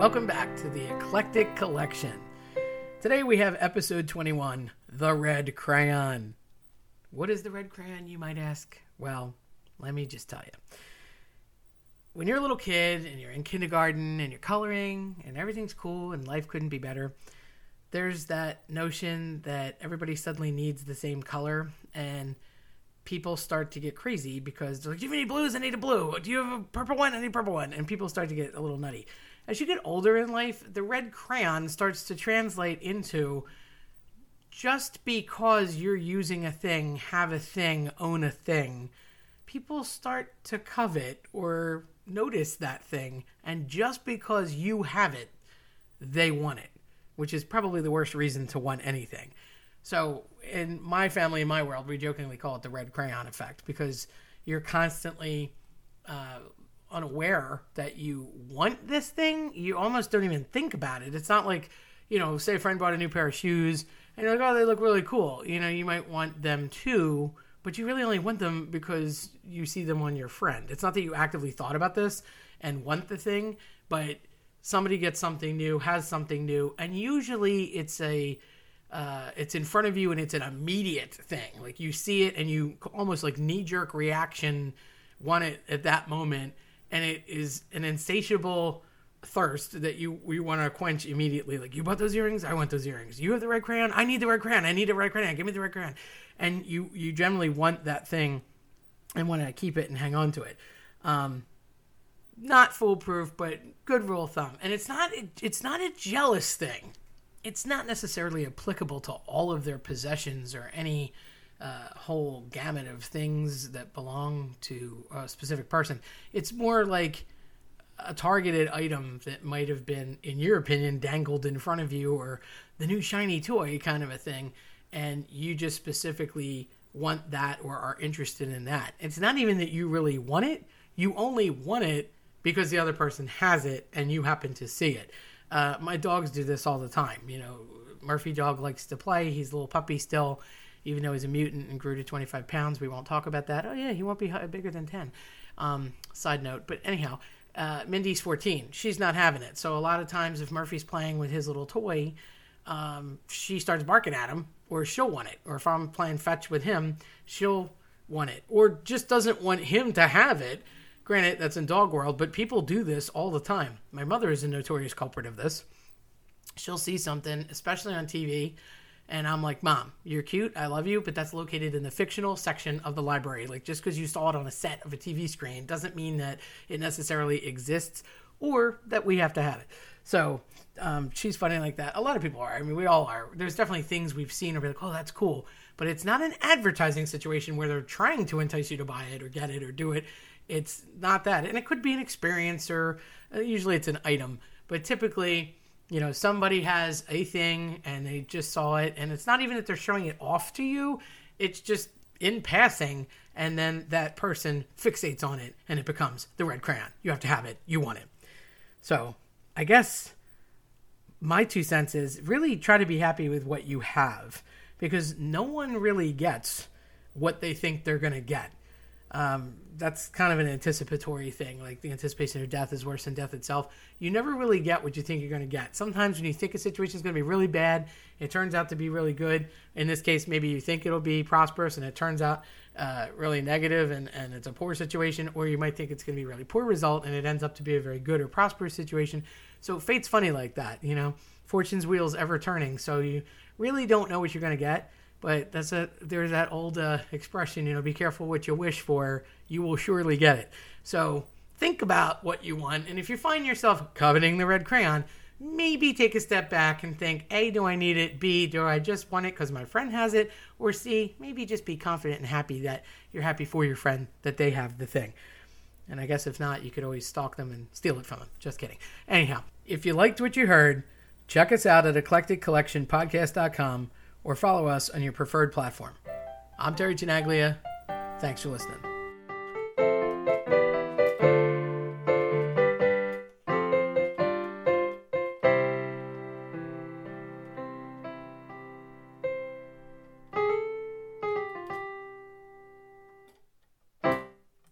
Eclectic Collection. Today we have episode 21 The Red Crayon. What is the red crayon, you might ask? Well, let me just tell you. When you're a little kid and you're in kindergarten and you're coloring and everything's cool and life couldn't be better, there's that notion that everybody suddenly needs the same color and people start to get crazy because they're like, Do you have any blues? I need a blue. Do you have a purple one? I need a purple one. And people start to get a little nutty. As you get older in life, the red crayon starts to translate into just because you're using a thing, have a thing, own a thing, people start to covet or notice that thing. And just because you have it, they want it, which is probably the worst reason to want anything. So, in my family, in my world, we jokingly call it the red crayon effect because you're constantly uh, unaware that you want this thing. You almost don't even think about it. It's not like, you know, say a friend bought a new pair of shoes and you're like, oh, they look really cool. You know, you might want them too, but you really only want them because you see them on your friend. It's not that you actively thought about this and want the thing, but somebody gets something new, has something new, and usually it's a uh, it's in front of you and it's an immediate thing. Like you see it and you almost like knee jerk reaction want it at that moment, and it is an insatiable thirst that you you want to quench immediately. Like you bought those earrings, I want those earrings. You have the red crayon, I need the red crayon. I need the red crayon. Give me the red crayon. And you you generally want that thing and want to keep it and hang on to it. Um, not foolproof, but good rule of thumb. And it's not it's not a jealous thing it's not necessarily applicable to all of their possessions or any uh, whole gamut of things that belong to a specific person. It's more like a targeted item that might have been, in your opinion, dangled in front of you or the new shiny toy kind of a thing. And you just specifically want that or are interested in that. It's not even that you really want it, you only want it because the other person has it and you happen to see it. Uh, my dogs do this all the time. You know, Murphy dog likes to play. He's a little puppy still, even though he's a mutant and grew to 25 pounds. We won't talk about that. Oh yeah, he won't be bigger than 10. Um, side note, but anyhow, uh, Mindy's 14. She's not having it. So a lot of times, if Murphy's playing with his little toy, um, she starts barking at him, or she'll want it. Or if I'm playing fetch with him, she'll want it, or just doesn't want him to have it Granted, that's in dog world, but people do this all the time. My mother is a notorious culprit of this. She'll see something, especially on TV, and I'm like, Mom, you're cute. I love you, but that's located in the fictional section of the library. Like, just because you saw it on a set of a TV screen doesn't mean that it necessarily exists or that we have to have it. So, um, she's funny like that. A lot of people are. I mean, we all are. There's definitely things we've seen and we're like, oh, that's cool. But it's not an advertising situation where they're trying to entice you to buy it or get it or do it. It's not that. And it could be an experience or uh, usually it's an item. But typically, you know, somebody has a thing and they just saw it. And it's not even that they're showing it off to you, it's just in passing. And then that person fixates on it and it becomes the red crayon. You have to have it. You want it. So I guess my two cents is really try to be happy with what you have because no one really gets what they think they're going to get um, that's kind of an anticipatory thing. Like the anticipation of death is worse than death itself. You never really get what you think you're going to get. Sometimes when you think a situation is going to be really bad, it turns out to be really good. In this case, maybe you think it'll be prosperous and it turns out uh, really negative and, and it's a poor situation, or you might think it's going to be a really poor result and it ends up to be a very good or prosperous situation. So fate's funny like that, you know. Fortune's wheels ever turning, so you really don't know what you're going to get. But that's a there's that old uh, expression, you know, be careful what you wish for, you will surely get it. So think about what you want, and if you find yourself coveting the red crayon, maybe take a step back and think: A, do I need it? B, do I just want it because my friend has it? Or C, maybe just be confident and happy that you're happy for your friend that they have the thing. And I guess if not, you could always stalk them and steal it from them. Just kidding. Anyhow, if you liked what you heard, check us out at eclecticcollectionpodcast.com or follow us on your preferred platform. I'm Terry Tenaglia. Thanks for listening.